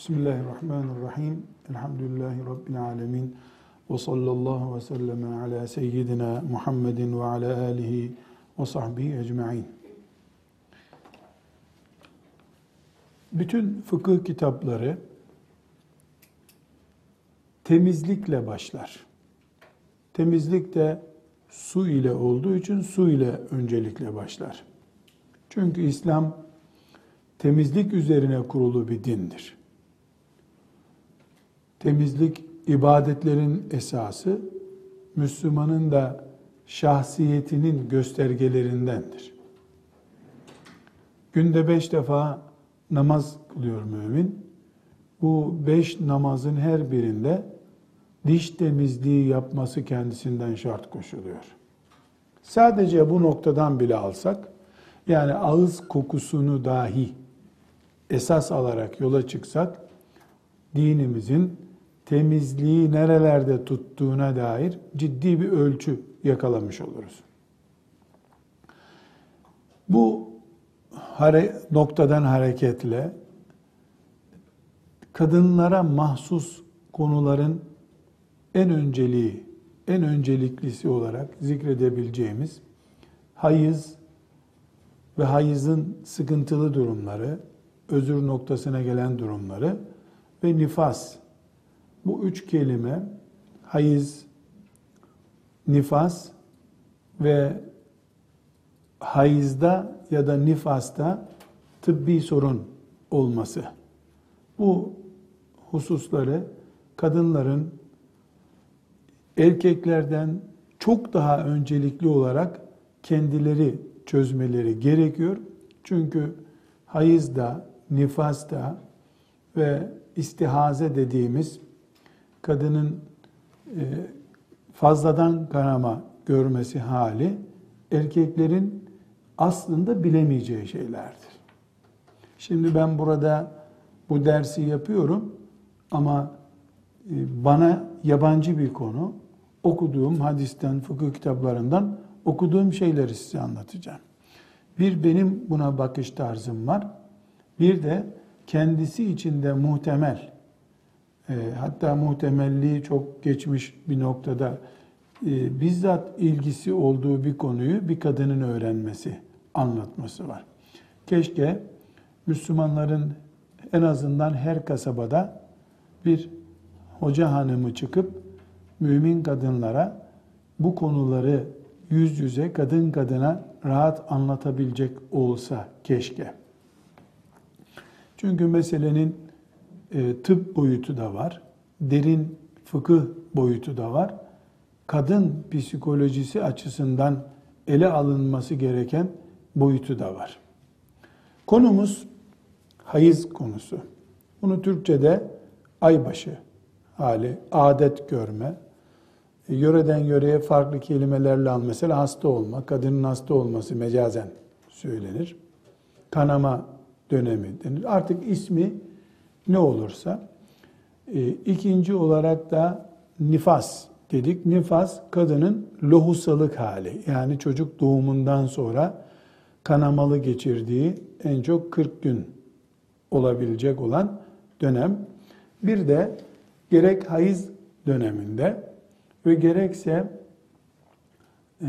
Bismillahirrahmanirrahim. Elhamdülillahi Rabbil alemin. Ve sallallahu ve sellem ala seyyidina Muhammedin ve ala alihi ve sahbihi ecma'in. Bütün fıkıh kitapları temizlikle başlar. Temizlik de su ile olduğu için su ile öncelikle başlar. Çünkü İslam temizlik üzerine kurulu bir dindir. Temizlik ibadetlerin esası, Müslümanın da şahsiyetinin göstergelerindendir. Günde beş defa namaz kılıyor mümin. Bu beş namazın her birinde diş temizliği yapması kendisinden şart koşuluyor. Sadece bu noktadan bile alsak, yani ağız kokusunu dahi esas alarak yola çıksak, dinimizin temizliği nerelerde tuttuğuna dair ciddi bir ölçü yakalamış oluruz. Bu noktadan hareketle kadınlara mahsus konuların en önceliği, en önceliklisi olarak zikredebileceğimiz hayız ve hayızın sıkıntılı durumları, özür noktasına gelen durumları ve nifas. Bu üç kelime hayız, nifas ve hayızda ya da nifasta tıbbi sorun olması. Bu hususları kadınların erkeklerden çok daha öncelikli olarak kendileri çözmeleri gerekiyor. Çünkü hayızda, nifasta ve istihaze dediğimiz kadının e, fazladan kanama görmesi hali erkeklerin aslında bilemeyeceği şeylerdir. Şimdi ben burada bu dersi yapıyorum ama e, bana yabancı bir konu okuduğum hadisten, fıkıh kitaplarından okuduğum şeyleri size anlatacağım. Bir benim buna bakış tarzım var. Bir de kendisi içinde muhtemel, e, hatta muhtemelliği çok geçmiş bir noktada e, bizzat ilgisi olduğu bir konuyu bir kadının öğrenmesi, anlatması var. Keşke Müslümanların en azından her kasabada bir hoca hanımı çıkıp mümin kadınlara bu konuları yüz yüze kadın kadına rahat anlatabilecek olsa keşke. Çünkü meselenin e, tıp boyutu da var, derin fıkıh boyutu da var. Kadın psikolojisi açısından ele alınması gereken boyutu da var. Konumuz hayız konusu. Bunu Türkçe'de aybaşı hali, adet görme, e, yöreden yöreye farklı kelimelerle al. Mesela hasta olma, kadının hasta olması mecazen söylenir. Kanama dönemi denir. Artık ismi ne olursa. E, ikinci olarak da nifas dedik. Nifas kadının lohusalık hali. Yani çocuk doğumundan sonra kanamalı geçirdiği en çok 40 gün olabilecek olan dönem. Bir de gerek hayız döneminde ve gerekse e,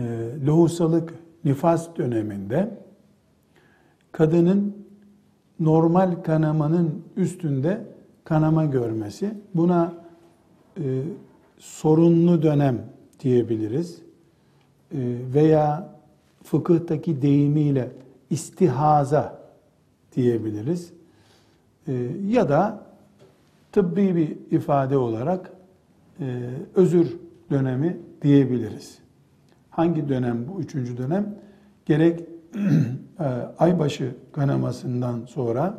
lohusalık nifas döneminde kadının normal kanamanın üstünde kanama görmesi. Buna e, sorunlu dönem diyebiliriz. E, veya fıkıhtaki deyimiyle istihaza diyebiliriz. E, ya da tıbbi bir ifade olarak e, özür dönemi diyebiliriz. Hangi dönem bu üçüncü dönem? Gerek aybaşı kanamasından sonra,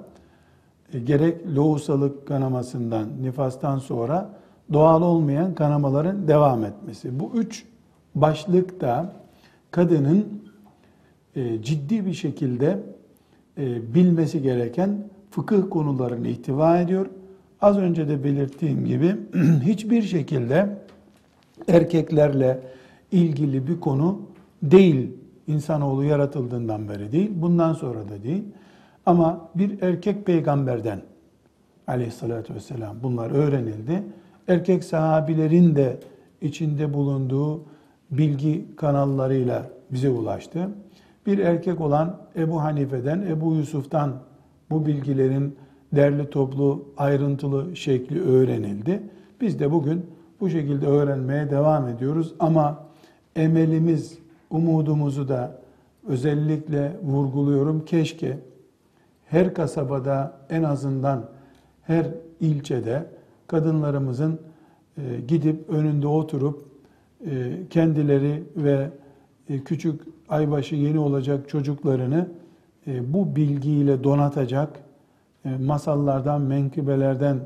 e, gerek lohusalık kanamasından, nifastan sonra doğal olmayan kanamaların devam etmesi. Bu üç başlıkta kadının e, ciddi bir şekilde bilmesi gereken fıkıh konularını ihtiva ediyor. Az önce de belirttiğim gibi hiçbir şekilde erkeklerle ilgili bir konu değil. İnsanoğlu yaratıldığından beri değil, bundan sonra da değil. Ama bir erkek peygamberden aleyhissalatü vesselam. Bunlar öğrenildi. Erkek sahabilerin de içinde bulunduğu bilgi kanallarıyla bize ulaştı. Bir erkek olan Ebu Hanife'den, Ebu Yusuf'tan bu bilgilerin derli toplu, ayrıntılı şekli öğrenildi. Biz de bugün bu şekilde öğrenmeye devam ediyoruz ama emelimiz, umudumuzu da özellikle vurguluyorum. Keşke her kasabada en azından her ilçede kadınlarımızın e, gidip önünde oturup e, kendileri ve e, küçük aybaşı yeni olacak çocuklarını bu bilgiyle donatacak masallardan, menkıbelerden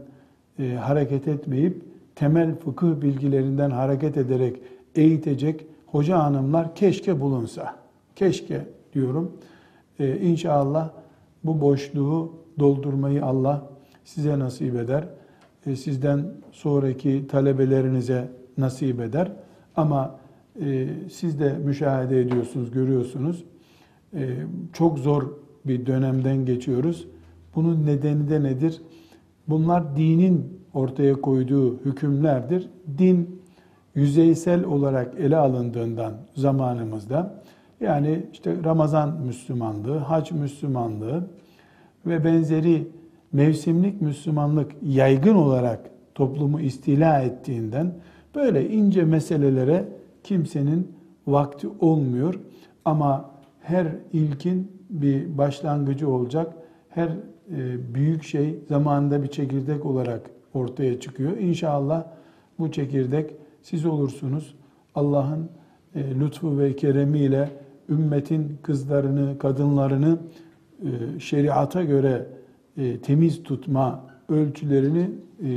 hareket etmeyip temel fıkıh bilgilerinden hareket ederek eğitecek hoca hanımlar keşke bulunsa. Keşke diyorum. İnşallah bu boşluğu doldurmayı Allah size nasip eder. E, sizden sonraki talebelerinize nasip eder. Ama e, siz de müşahede ediyorsunuz, görüyorsunuz. E, çok zor bir dönemden geçiyoruz. Bunun nedeni de nedir? Bunlar dinin ortaya koyduğu hükümlerdir. Din yüzeysel olarak ele alındığından zamanımızda yani işte Ramazan Müslümanlığı, Hac Müslümanlığı ve benzeri mevsimlik Müslümanlık yaygın olarak toplumu istila ettiğinden böyle ince meselelere kimsenin vakti olmuyor. Ama her ilkin bir başlangıcı olacak. Her e, büyük şey zamanında bir çekirdek olarak ortaya çıkıyor. İnşallah bu çekirdek siz olursunuz. Allah'ın e, lütfu ve keremiyle ümmetin kızlarını, kadınlarını e, şeriata göre e, temiz tutma ölçülerini e,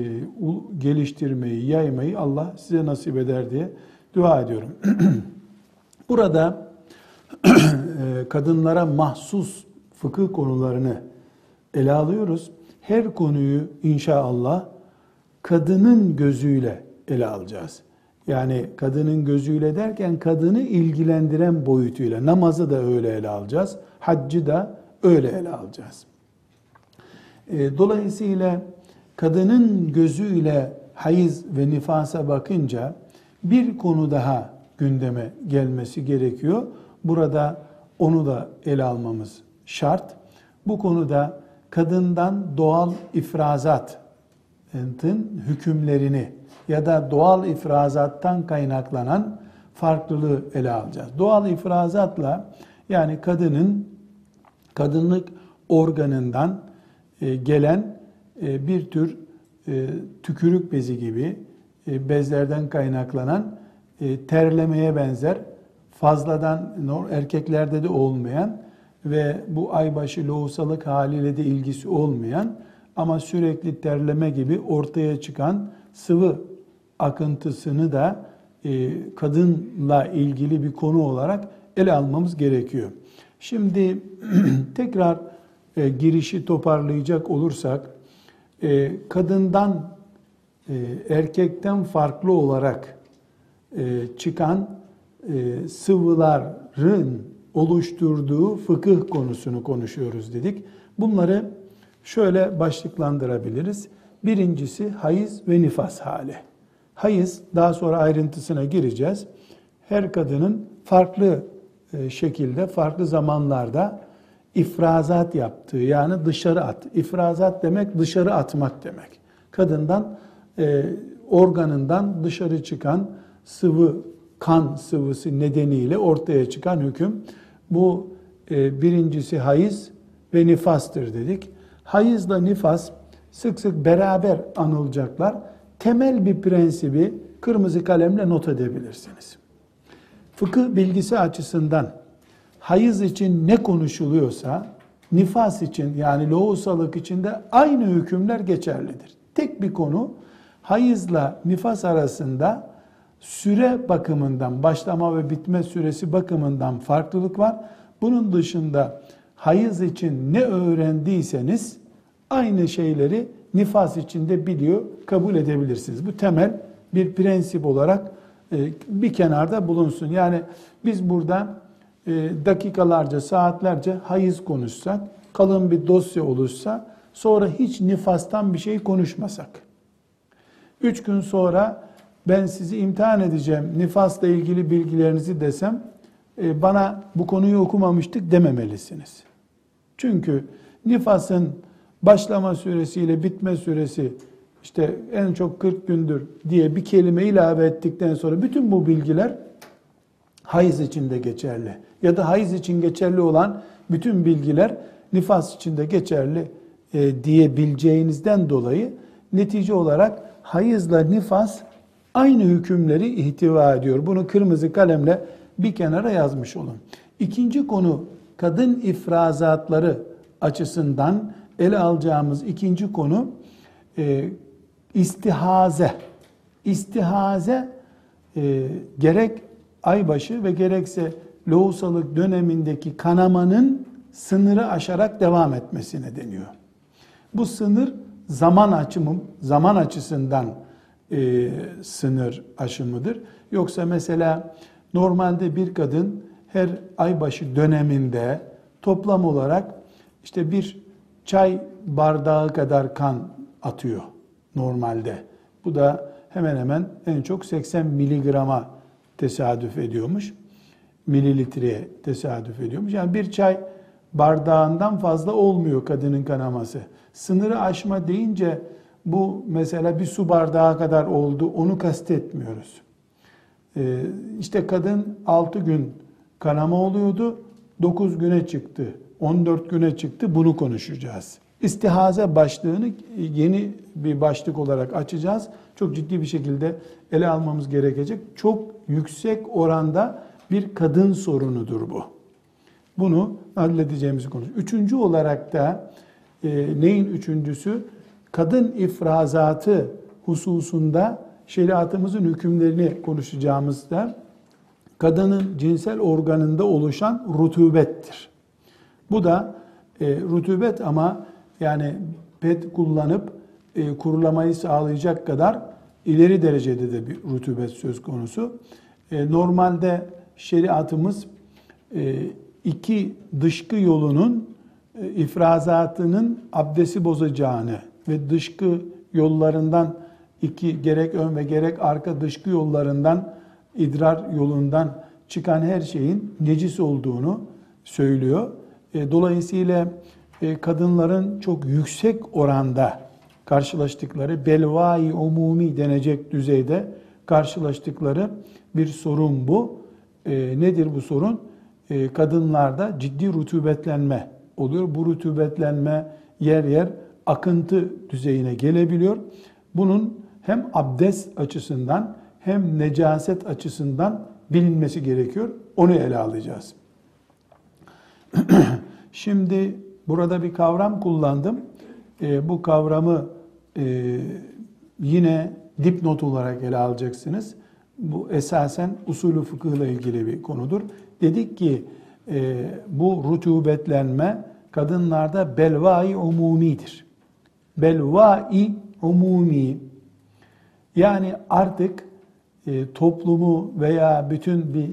geliştirmeyi, yaymayı Allah size nasip eder diye dua ediyorum. Burada kadınlara mahsus fıkıh konularını ele alıyoruz. Her konuyu inşallah kadının gözüyle ele alacağız. Yani kadının gözüyle derken kadını ilgilendiren boyutuyla namazı da öyle ele alacağız. Haccı da öyle ele alacağız. E, dolayısıyla kadının gözüyle hayız ve nifasa bakınca bir konu daha gündeme gelmesi gerekiyor. Burada onu da ele almamız şart. Bu konuda kadından doğal ifrazatın hükümlerini ya da doğal ifrazattan kaynaklanan farklılığı ele alacağız. Doğal ifrazatla yani kadının kadınlık organından e, gelen e, bir tür e, tükürük bezi gibi bezlerden kaynaklanan terlemeye benzer fazladan erkeklerde de olmayan ve bu aybaşı lohusalık haliyle de ilgisi olmayan ama sürekli terleme gibi ortaya çıkan sıvı akıntısını da kadınla ilgili bir konu olarak ele almamız gerekiyor. Şimdi tekrar e, girişi toparlayacak olursak, e, kadından e, erkekten farklı olarak e, çıkan e, sıvıların oluşturduğu fıkıh konusunu konuşuyoruz dedik. Bunları şöyle başlıklandırabiliriz. Birincisi hayız ve nifas hali. Hayız, daha sonra ayrıntısına gireceğiz. Her kadının farklı e, şekilde, farklı zamanlarda ifrazat yaptığı yani dışarı at. İfrazat demek dışarı atmak demek. Kadından e, organından dışarı çıkan sıvı kan sıvısı nedeniyle ortaya çıkan hüküm. Bu e, birincisi hayız ve nifastır dedik. Hayızla nifas sık sık beraber anılacaklar. Temel bir prensibi kırmızı kalemle not edebilirsiniz. Fıkıh bilgisi açısından hayız için ne konuşuluyorsa nifas için yani lohusalık için de aynı hükümler geçerlidir. Tek bir konu hayızla nifas arasında süre bakımından, başlama ve bitme süresi bakımından farklılık var. Bunun dışında hayız için ne öğrendiyseniz aynı şeyleri nifas için de biliyor, kabul edebilirsiniz. Bu temel bir prensip olarak e, bir kenarda bulunsun. Yani biz burada e, dakikalarca, saatlerce hayız konuşsak, kalın bir dosya olursa sonra hiç nifastan bir şey konuşmasak. Üç gün sonra ben sizi imtihan edeceğim, nifasla ilgili bilgilerinizi desem, e, bana bu konuyu okumamıştık dememelisiniz. Çünkü nifasın başlama süresiyle bitme süresi işte en çok 40 gündür diye bir kelime ilave ettikten sonra bütün bu bilgiler hayız için de geçerli. Ya da hayız için geçerli olan bütün bilgiler nifas için de geçerli e, diyebileceğinizden dolayı netice olarak hayızla nifas aynı hükümleri ihtiva ediyor. Bunu kırmızı kalemle bir kenara yazmış olun. İkinci konu kadın ifrazatları açısından ele alacağımız ikinci konu e, istihaze. İstihaze e, gerek aybaşı ve gerekse lohusalık dönemindeki kanamanın sınırı aşarak devam etmesine deniyor. Bu sınır zaman açımı, zaman açısından e, sınır aşımıdır. Yoksa mesela normalde bir kadın her aybaşı döneminde toplam olarak işte bir çay bardağı kadar kan atıyor normalde. Bu da hemen hemen en çok 80 miligrama tesadüf ediyormuş. Mililitreye tesadüf ediyormuş. Yani bir çay bardağından fazla olmuyor kadının kanaması. Sınırı aşma deyince bu mesela bir su bardağı kadar oldu onu kastetmiyoruz. Ee, işte kadın 6 gün kanama oluyordu, 9 güne çıktı, 14 güne çıktı bunu konuşacağız. İstihaze başlığını yeni bir başlık olarak açacağız. Çok ciddi bir şekilde ele almamız gerekecek. Çok yüksek oranda bir kadın sorunudur bu. Bunu halledeceğimizi konuşuyoruz. Üçüncü olarak da e, neyin üçüncüsü? Kadın ifrazatı hususunda şeriatımızın hükümlerini konuşacağımızda kadının cinsel organında oluşan rutubettir. Bu da e, rutubet ama yani pet kullanıp e, kurulamayı sağlayacak kadar ileri derecede de bir rutubet söz konusu. E, normalde şeriatımız e, iki dışkı yolunun e, ifrazatının abdesti bozacağını ve dışkı yollarından iki gerek ön ve gerek arka dışkı yollarından idrar yolundan çıkan her şeyin necis olduğunu söylüyor. E, dolayısıyla e, kadınların çok yüksek oranda karşılaştıkları belvai umumi denecek düzeyde karşılaştıkları bir sorun bu. Nedir bu sorun? Kadınlarda ciddi rutubetlenme oluyor. Bu rutubetlenme yer yer akıntı düzeyine gelebiliyor. Bunun hem abdest açısından hem necaset açısından bilinmesi gerekiyor. Onu ele alacağız. Şimdi burada bir kavram kullandım. E, bu kavramı e, yine dipnot olarak ele alacaksınız. Bu esasen usulü fıkıh ile ilgili bir konudur. Dedik ki e, bu rutubetlenme kadınlarda belvai umumidir. Belvai umumi yani artık e, toplumu veya bütün bir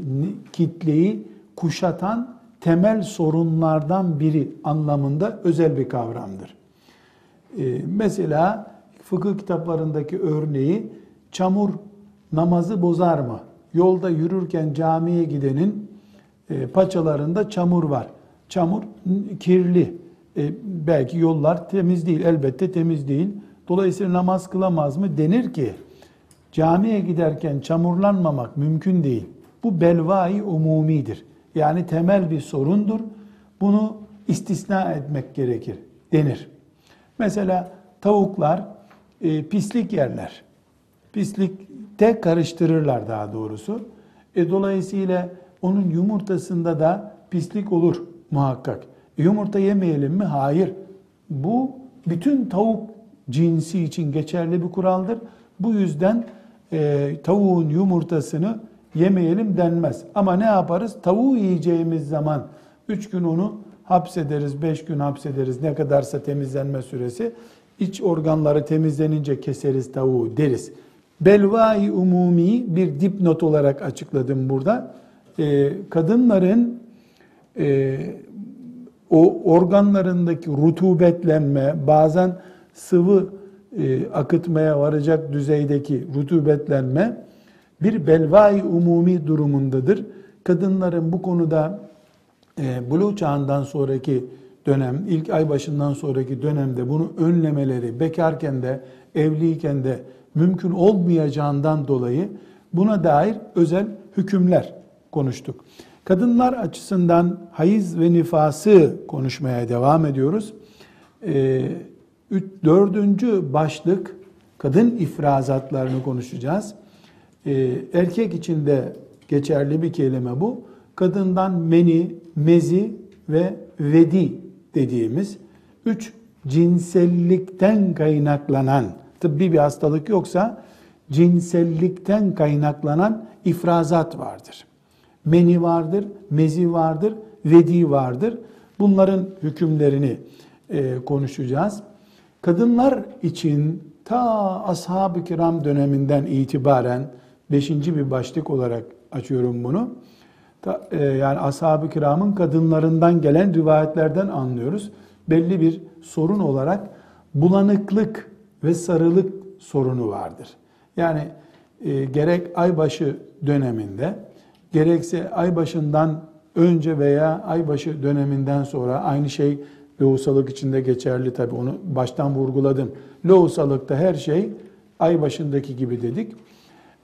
kitleyi kuşatan temel sorunlardan biri anlamında özel bir kavramdır. E, mesela fıkıh kitaplarındaki örneği çamur namazı bozar mı? Yolda yürürken camiye gidenin e, paçalarında çamur var. Çamur kirli. E, belki yollar temiz değil, elbette temiz değil. Dolayısıyla namaz kılamaz mı? Denir ki camiye giderken çamurlanmamak mümkün değil. Bu belvai umumidir. Yani temel bir sorundur. Bunu istisna etmek gerekir denir. Mesela tavuklar e, pislik yerler. Pislikte karıştırırlar daha doğrusu. E, dolayısıyla onun yumurtasında da pislik olur muhakkak. E, yumurta yemeyelim mi? Hayır. Bu bütün tavuk cinsi için geçerli bir kuraldır. Bu yüzden e, tavuğun yumurtasını yemeyelim denmez. Ama ne yaparız? Tavuğu yiyeceğimiz zaman 3 gün onu hapsederiz, 5 gün hapsederiz ne kadarsa temizlenme süresi. İç organları temizlenince keseriz tavuğu deriz. Belvai umumi bir dipnot olarak açıkladım burada. Ee, kadınların e, o organlarındaki rutubetlenme, bazen sıvı e, akıtmaya varacak düzeydeki rutubetlenme bir belvai umumi durumundadır. Kadınların bu konuda e, buluğ çağından sonraki dönem, ilk ay başından sonraki dönemde bunu önlemeleri, bekarken de, evliyken de mümkün olmayacağından dolayı buna dair özel hükümler konuştuk. Kadınlar açısından hayız ve nifası konuşmaya devam ediyoruz. Ee, dördüncü başlık kadın ifrazatlarını konuşacağız. Ee, erkek için de geçerli bir kelime bu. Kadından meni, mezi ve vedi dediğimiz üç cinsellikten kaynaklanan tıbbi bir hastalık yoksa cinsellikten kaynaklanan ifrazat vardır. Meni vardır, mezi vardır, vedi vardır. Bunların hükümlerini e, konuşacağız. Kadınlar için ta ashab-ı kiram döneminden itibaren beşinci bir başlık olarak açıyorum bunu. E, yani ashab-ı kiramın kadınlarından gelen rivayetlerden anlıyoruz. Belli bir sorun olarak bulanıklık ve sarılık sorunu vardır. Yani e, gerek aybaşı döneminde gerekse aybaşından önce veya aybaşı döneminden sonra aynı şey lohusalık içinde geçerli tabi onu baştan vurguladım. Lohusalıkta her şey ay başındaki gibi dedik.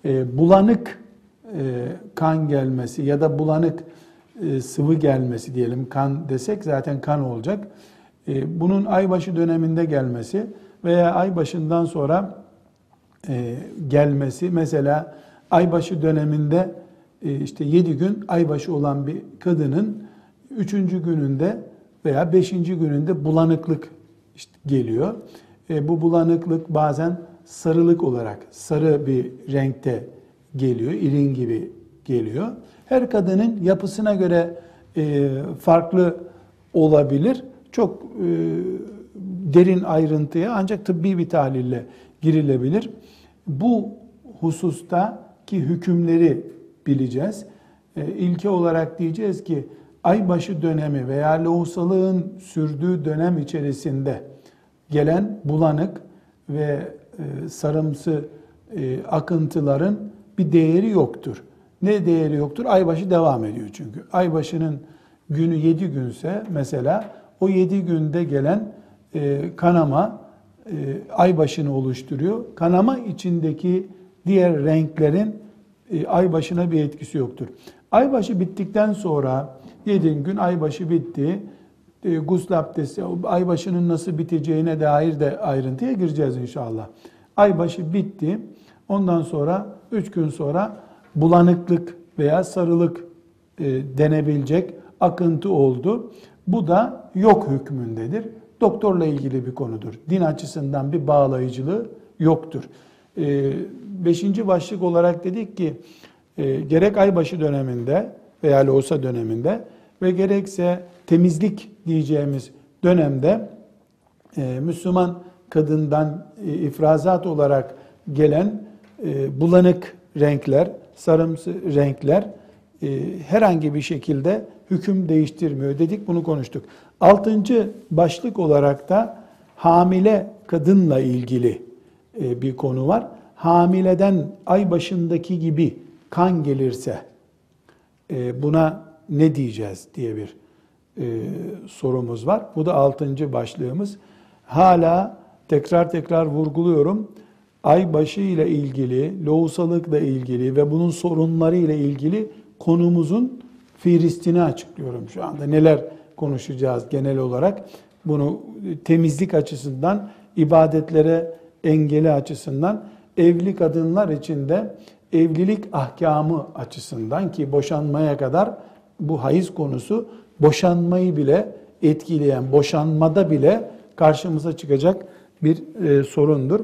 E, bulanık e, kan gelmesi ya da bulanık e, sıvı gelmesi diyelim kan desek zaten kan olacak. Bunun aybaşı döneminde gelmesi veya ay başından sonra gelmesi mesela aybaşı döneminde işte 7 gün aybaşı olan bir kadının 3. gününde veya 5. gününde bulanıklık işte geliyor. Bu bulanıklık bazen sarılık olarak sarı bir renkte geliyor, irin gibi geliyor. Her kadının yapısına göre e, farklı olabilir. Çok e, derin ayrıntıya ancak tıbbi bir tahlille girilebilir. Bu hususta ki hükümleri bileceğiz. E, ilke olarak diyeceğiz ki aybaşı dönemi veya lohusalığın sürdüğü dönem içerisinde gelen bulanık ve e, sarımsı e, akıntıların bir değeri yoktur. Ne değeri yoktur? Aybaşı devam ediyor çünkü. Aybaşının günü yedi günse mesela o yedi günde gelen e, kanama aybaşını oluşturuyor. Kanama içindeki diğer renklerin aybaşına bir etkisi yoktur. Aybaşı bittikten sonra yedin gün aybaşı bitti. E, gusül abdesti, aybaşının nasıl biteceğine dair de ayrıntıya gireceğiz inşallah. Aybaşı bitti. Ondan sonra üç gün sonra bulanıklık veya sarılık e, denebilecek akıntı oldu. Bu da yok hükmündedir. Doktorla ilgili bir konudur. Din açısından bir bağlayıcılığı yoktur. E, beşinci başlık olarak dedik ki e, gerek aybaşı döneminde veya loğusa döneminde ve gerekse temizlik diyeceğimiz dönemde e, Müslüman kadından e, ifrazat olarak gelen e, bulanık renkler, sarımsı renkler e, herhangi bir şekilde hüküm değiştirmiyor dedik bunu konuştuk. Altıncı başlık olarak da hamile kadınla ilgili e, bir konu var. Hamileden ay başındaki gibi kan gelirse e, buna ne diyeceğiz diye bir e, sorumuz var. Bu da altıncı başlığımız. Hala tekrar tekrar vurguluyorum. Ay başı ile ilgili, lohusalıkla ilgili ve bunun sorunları ile ilgili konumuzun fihristini açıklıyorum şu anda. Neler konuşacağız genel olarak? Bunu temizlik açısından, ibadetlere engeli açısından, evli kadınlar için de evlilik ahkamı açısından ki boşanmaya kadar bu hayız konusu boşanmayı bile etkileyen, boşanmada bile karşımıza çıkacak bir e, sorundur.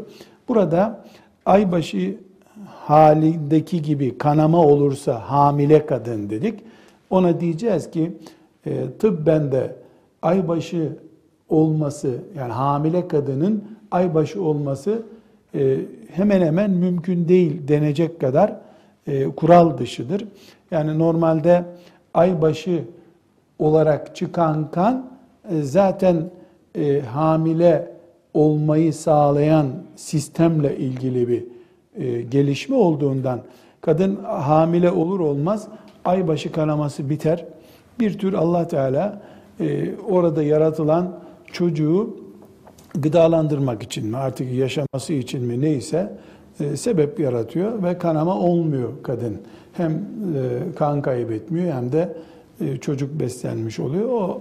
Burada aybaşı halindeki gibi kanama olursa hamile kadın dedik. Ona diyeceğiz ki e, tıbben de aybaşı olması yani hamile kadının aybaşı olması e, hemen hemen mümkün değil denecek kadar e, kural dışıdır. Yani normalde aybaşı olarak çıkan kan e, zaten e, hamile olmayı sağlayan sistemle ilgili bir e, gelişme olduğundan kadın hamile olur olmaz aybaşı kanaması biter. Bir tür Allah Teala e, orada yaratılan çocuğu gıdalandırmak için mi artık yaşaması için mi neyse sebep yaratıyor ve kanama olmuyor kadın. Hem e, kan kaybetmiyor hem de e, çocuk beslenmiş oluyor. O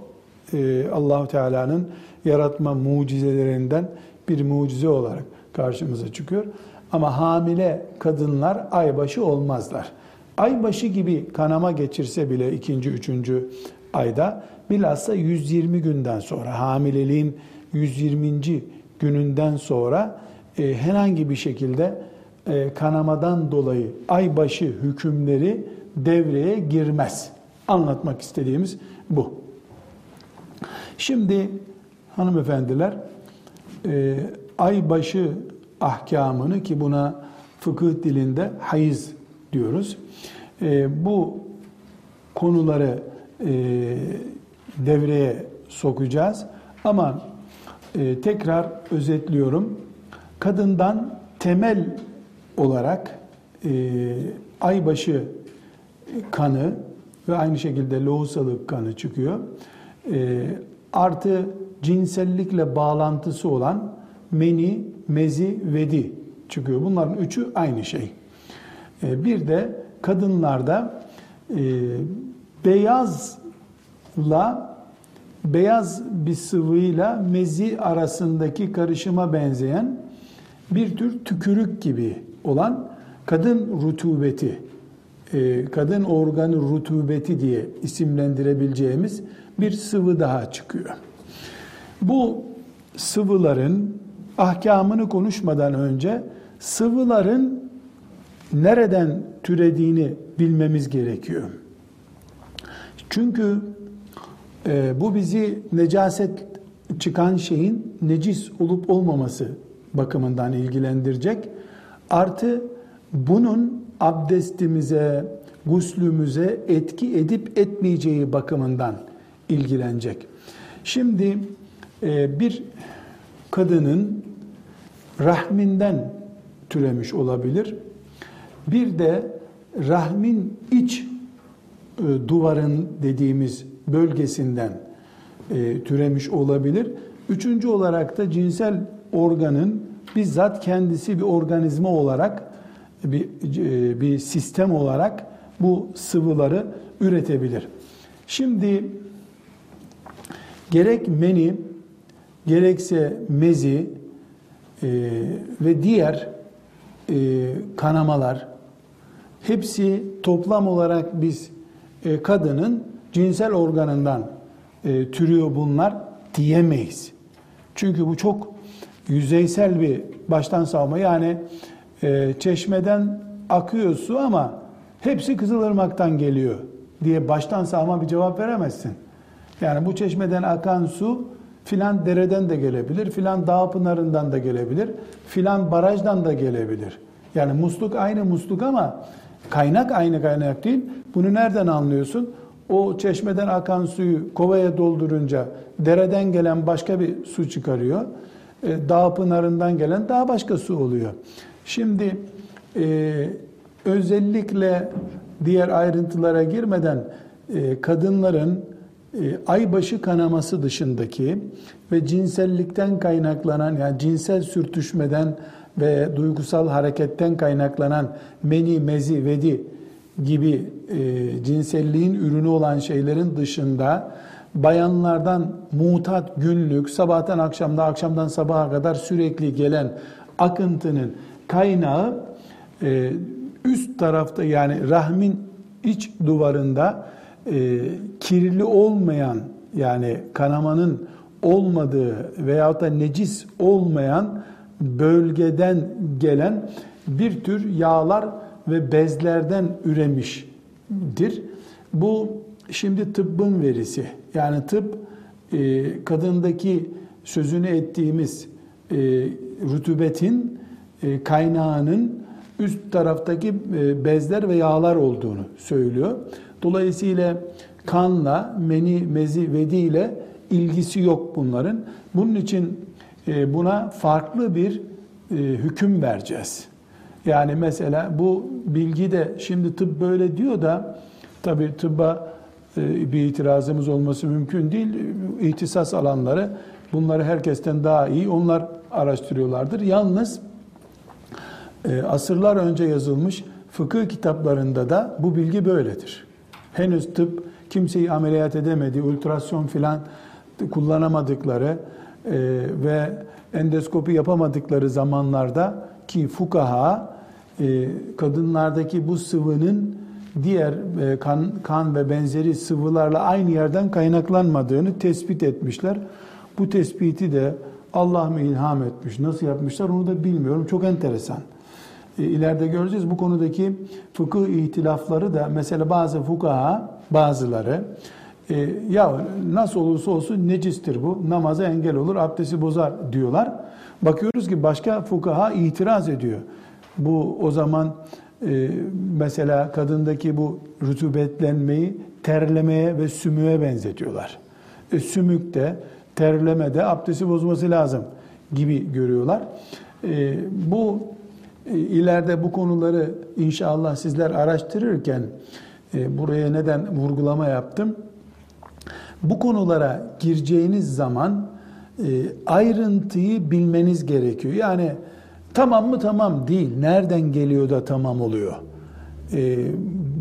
e, Allahu Teala'nın yaratma mucizelerinden bir mucize olarak karşımıza çıkıyor. Ama hamile kadınlar aybaşı olmazlar. Aybaşı gibi kanama geçirse bile ikinci, üçüncü ayda bilhassa 120 günden sonra hamileliğin 120. gününden sonra e, herhangi bir şekilde e, kanamadan dolayı aybaşı hükümleri devreye girmez. Anlatmak istediğimiz bu. Şimdi hanımefendiler e, aybaşı ahkamını ki buna fıkıh dilinde hayız diyoruz. E, bu konuları e, devreye sokacağız. Ama e, tekrar özetliyorum. Kadından temel olarak e, aybaşı kanı ve aynı şekilde lohusalık kanı çıkıyor. E, artı cinsellikle bağlantısı olan meni, mezi, vedi çıkıyor. Bunların üçü aynı şey. E, bir de kadınlarda e, beyazla beyaz bir sıvıyla mezi arasındaki karışıma benzeyen bir tür tükürük gibi olan kadın rutubeti, e, kadın organı rutubeti diye isimlendirebileceğimiz bir sıvı daha çıkıyor. Bu sıvıların ahkamını konuşmadan önce sıvıların nereden türediğini bilmemiz gerekiyor. Çünkü e, bu bizi necaset çıkan şeyin necis olup olmaması bakımından ilgilendirecek. Artı bunun abdestimize, guslümüze etki edip etmeyeceği bakımından ilgilenecek. Şimdi e, bir kadının rahminden türemiş olabilir. Bir de rahmin iç e, duvarın dediğimiz bölgesinden e, türemiş olabilir. Üçüncü olarak da cinsel organın bizzat kendisi bir organizma olarak bir, e, bir sistem olarak bu sıvıları üretebilir. Şimdi gerek meni gerekse mezi e, ve diğer e, kanamalar hepsi toplam olarak biz e, kadının cinsel organından e, türüyor bunlar diyemeyiz. Çünkü bu çok yüzeysel bir baştan savma. Yani e, çeşmeden akıyor su ama hepsi Kızılırmak'tan geliyor diye baştan savma bir cevap veremezsin. Yani bu çeşmeden akan su filan dereden de gelebilir, filan dağ pınarından da gelebilir, filan barajdan da gelebilir. Yani musluk aynı musluk ama kaynak aynı kaynak değil. Bunu nereden anlıyorsun? O çeşmeden akan suyu kovaya doldurunca dereden gelen başka bir su çıkarıyor. E, dağ pınarından gelen daha başka su oluyor. Şimdi e, özellikle diğer ayrıntılara girmeden e, kadınların e, aybaşı kanaması dışındaki ve cinsellikten kaynaklanan yani cinsel sürtüşmeden ve duygusal hareketten kaynaklanan meni, mezi, vedi gibi e, cinselliğin ürünü olan şeylerin dışında bayanlardan mutat günlük, sabahtan akşamda, akşamdan sabaha kadar sürekli gelen akıntının kaynağı e, üst tarafta yani rahmin iç duvarında e, kirli olmayan yani kanamanın olmadığı veyahut da necis olmayan bölgeden gelen bir tür yağlar ve bezlerden üremiştir. Bu şimdi tıbbın verisi. Yani tıp e, kadındaki sözünü ettiğimiz e, rütubetin e, kaynağının üst taraftaki e, bezler ve yağlar olduğunu söylüyor. Dolayısıyla kanla, meni, mezi, vedi ile ilgisi yok bunların. Bunun için e, buna farklı bir e, hüküm vereceğiz. Yani mesela bu bilgi de şimdi tıp böyle diyor da tabi tıbba bir itirazımız olması mümkün değil. İhtisas alanları bunları herkesten daha iyi onlar araştırıyorlardır. Yalnız asırlar önce yazılmış fıkıh kitaplarında da bu bilgi böyledir. Henüz tıp kimseyi ameliyat edemedi, ultrasyon filan kullanamadıkları e, ve endoskopi yapamadıkları zamanlarda ki fukaha e, kadınlardaki bu sıvının diğer e, kan, kan ve benzeri sıvılarla aynı yerden kaynaklanmadığını tespit etmişler. Bu tespiti de Allah mı ilham etmiş, nasıl yapmışlar onu da bilmiyorum. Çok enteresan. E, ileride göreceğiz bu konudaki fıkıh ihtilafları da mesela bazı fukaha bazıları e, ya nasıl olursa olsun necistir bu namaza engel olur abdesti bozar diyorlar. Bakıyoruz ki başka fukaha itiraz ediyor. Bu o zaman e, mesela kadındaki bu rutubetlenmeyi terlemeye ve sümüğe benzetiyorlar. E, sümükte, terlemede abdesti bozması lazım gibi görüyorlar. E, bu e, ileride bu konuları inşallah sizler araştırırken e, buraya neden vurgulama yaptım? Bu konulara gireceğiniz zaman e, ayrıntıyı bilmeniz gerekiyor. Yani tamam mı tamam değil. Nereden geliyor da tamam oluyor?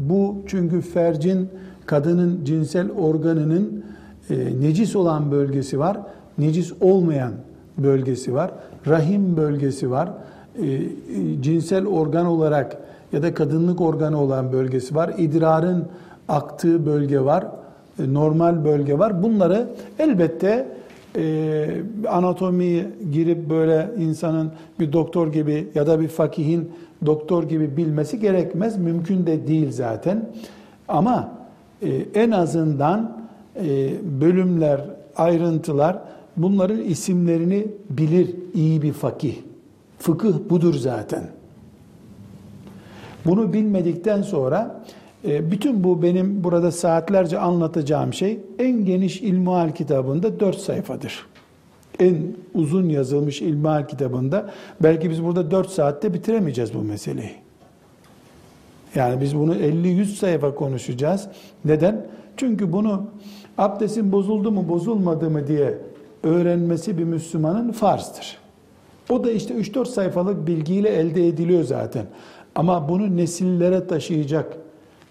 Bu çünkü fercin kadının cinsel organının necis olan bölgesi var, necis olmayan bölgesi var, rahim bölgesi var e, cinsel organ olarak ya da kadınlık organı olan bölgesi var. İdrarın aktığı bölge var. E, normal bölge var. Bunları elbette e, anatomiye girip böyle insanın bir doktor gibi ya da bir fakihin doktor gibi bilmesi gerekmez. Mümkün de değil zaten. Ama e, en azından e, bölümler, ayrıntılar bunların isimlerini bilir iyi bir fakih. Fıkıh budur zaten. Bunu bilmedikten sonra bütün bu benim burada saatlerce anlatacağım şey en geniş ilmihal kitabında dört sayfadır. En uzun yazılmış ilmihal kitabında belki biz burada dört saatte bitiremeyeceğiz bu meseleyi. Yani biz bunu 50-100 sayfa konuşacağız. Neden? Çünkü bunu abdestin bozuldu mu bozulmadı mı diye öğrenmesi bir Müslümanın farzdır. O da işte 3-4 sayfalık bilgiyle elde ediliyor zaten. Ama bunu nesillere taşıyacak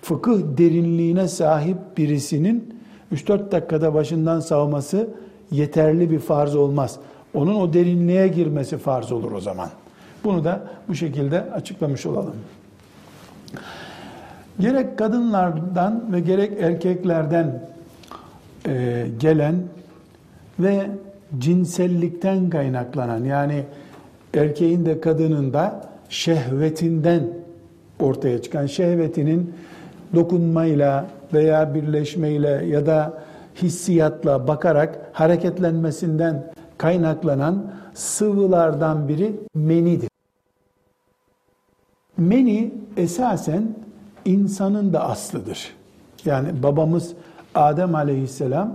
fıkıh derinliğine sahip birisinin 3-4 dakikada başından savması yeterli bir farz olmaz. Onun o derinliğe girmesi farz olur o zaman. Bunu da bu şekilde açıklamış olalım. Gerek kadınlardan ve gerek erkeklerden e, gelen ve cinsellikten kaynaklanan yani erkeğin de kadının da şehvetinden ortaya çıkan şehvetinin dokunmayla veya birleşmeyle ya da hissiyatla bakarak hareketlenmesinden kaynaklanan sıvılardan biri menidir. Meni esasen insanın da aslıdır. Yani babamız Adem aleyhisselam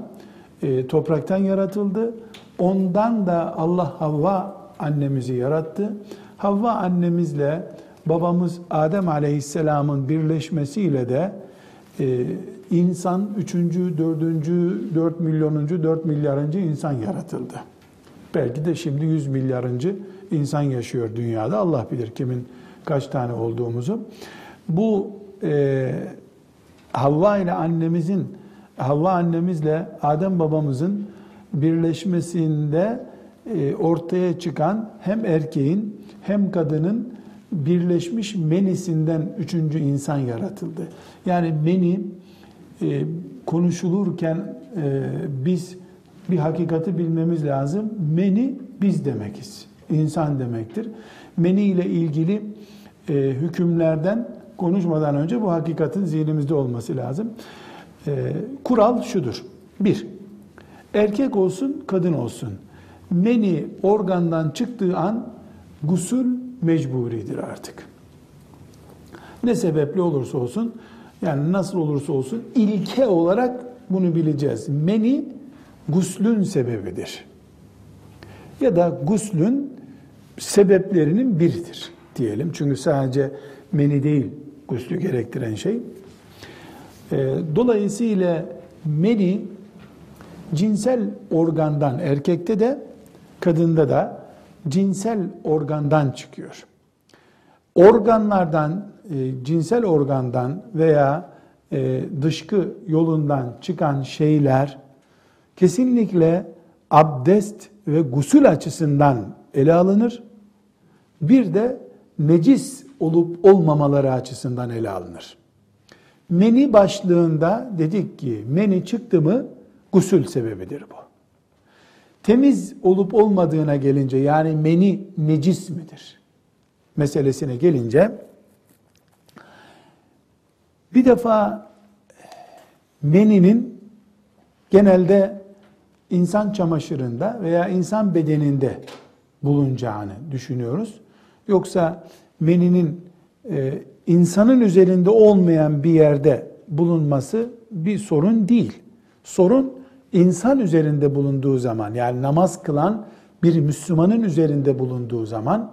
e, topraktan yaratıldı. Ondan da Allah Havva annemizi yarattı. Havva annemizle babamız Adem Aleyhisselam'ın birleşmesiyle de e, insan üçüncü, dördüncü, dört milyonuncu, dört milyarıncı insan yaratıldı. Belki de şimdi yüz milyarıncı insan yaşıyor dünyada. Allah bilir kimin kaç tane olduğumuzu. Bu e, Havva ile annemizin, Havva annemizle Adem babamızın birleşmesinde e, ortaya çıkan hem erkeğin hem kadının birleşmiş menisinden üçüncü insan yaratıldı. Yani meni e, konuşulurken e, biz bir hakikati bilmemiz lazım. Meni biz demekiz. İnsan demektir. Meni ile ilgili hükümlerden konuşmadan önce bu hakikatin zihnimizde olması lazım. kural şudur. Bir, erkek olsun, kadın olsun meni organdan çıktığı an gusül mecburidir artık. Ne sebeple olursa olsun yani nasıl olursa olsun ilke olarak bunu bileceğiz. Meni guslün sebebidir. Ya da guslün sebeplerinin biridir diyelim. Çünkü sadece meni değil guslü gerektiren şey. Ee, dolayısıyla meni cinsel organdan erkekte de kadında da cinsel organdan çıkıyor. Organlardan, e, cinsel organdan veya e, dışkı yolundan çıkan şeyler kesinlikle abdest ve gusül açısından ele alınır. Bir de necis olup olmamaları açısından ele alınır. Meni başlığında dedik ki meni çıktı mı gusül sebebidir bu. Temiz olup olmadığına gelince yani meni necis midir? Meselesine gelince bir defa meninin genelde insan çamaşırında veya insan bedeninde bulunacağını düşünüyoruz. Yoksa meninin e, insanın üzerinde olmayan bir yerde bulunması bir sorun değil. Sorun insan üzerinde bulunduğu zaman yani namaz kılan bir Müslümanın üzerinde bulunduğu zaman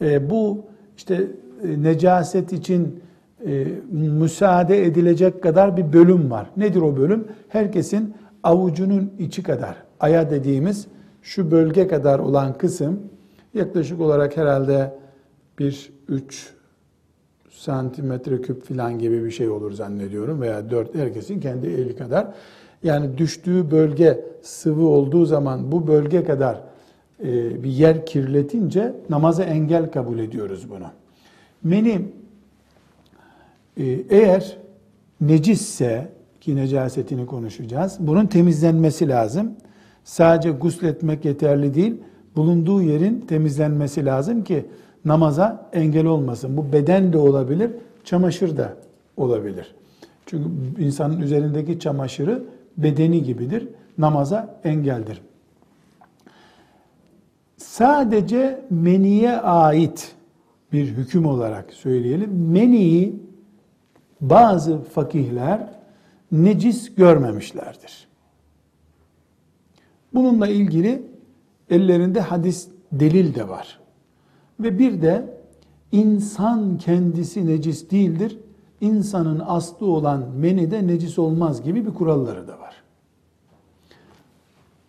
e, bu işte e, necaset için e, müsaade edilecek kadar bir bölüm var. Nedir o bölüm? Herkesin avucunun içi kadar, aya dediğimiz şu bölge kadar olan kısım yaklaşık olarak herhalde bir üç santimetre küp falan gibi bir şey olur zannediyorum veya dört herkesin kendi eli kadar. Yani düştüğü bölge sıvı olduğu zaman bu bölge kadar e, bir yer kirletince namaza engel kabul ediyoruz bunu. Meni e, eğer necisse ki necasetini konuşacağız. Bunun temizlenmesi lazım. Sadece gusletmek yeterli değil. Bulunduğu yerin temizlenmesi lazım ki namaza engel olmasın. Bu beden de olabilir, çamaşır da olabilir. Çünkü insanın üzerindeki çamaşırı bedeni gibidir. Namaza engeldir. Sadece meniye ait bir hüküm olarak söyleyelim. Meniyi bazı fakihler necis görmemişlerdir. Bununla ilgili ellerinde hadis delil de var. Ve bir de insan kendisi necis değildir. İnsanın aslı olan meni de necis olmaz gibi bir kuralları da var.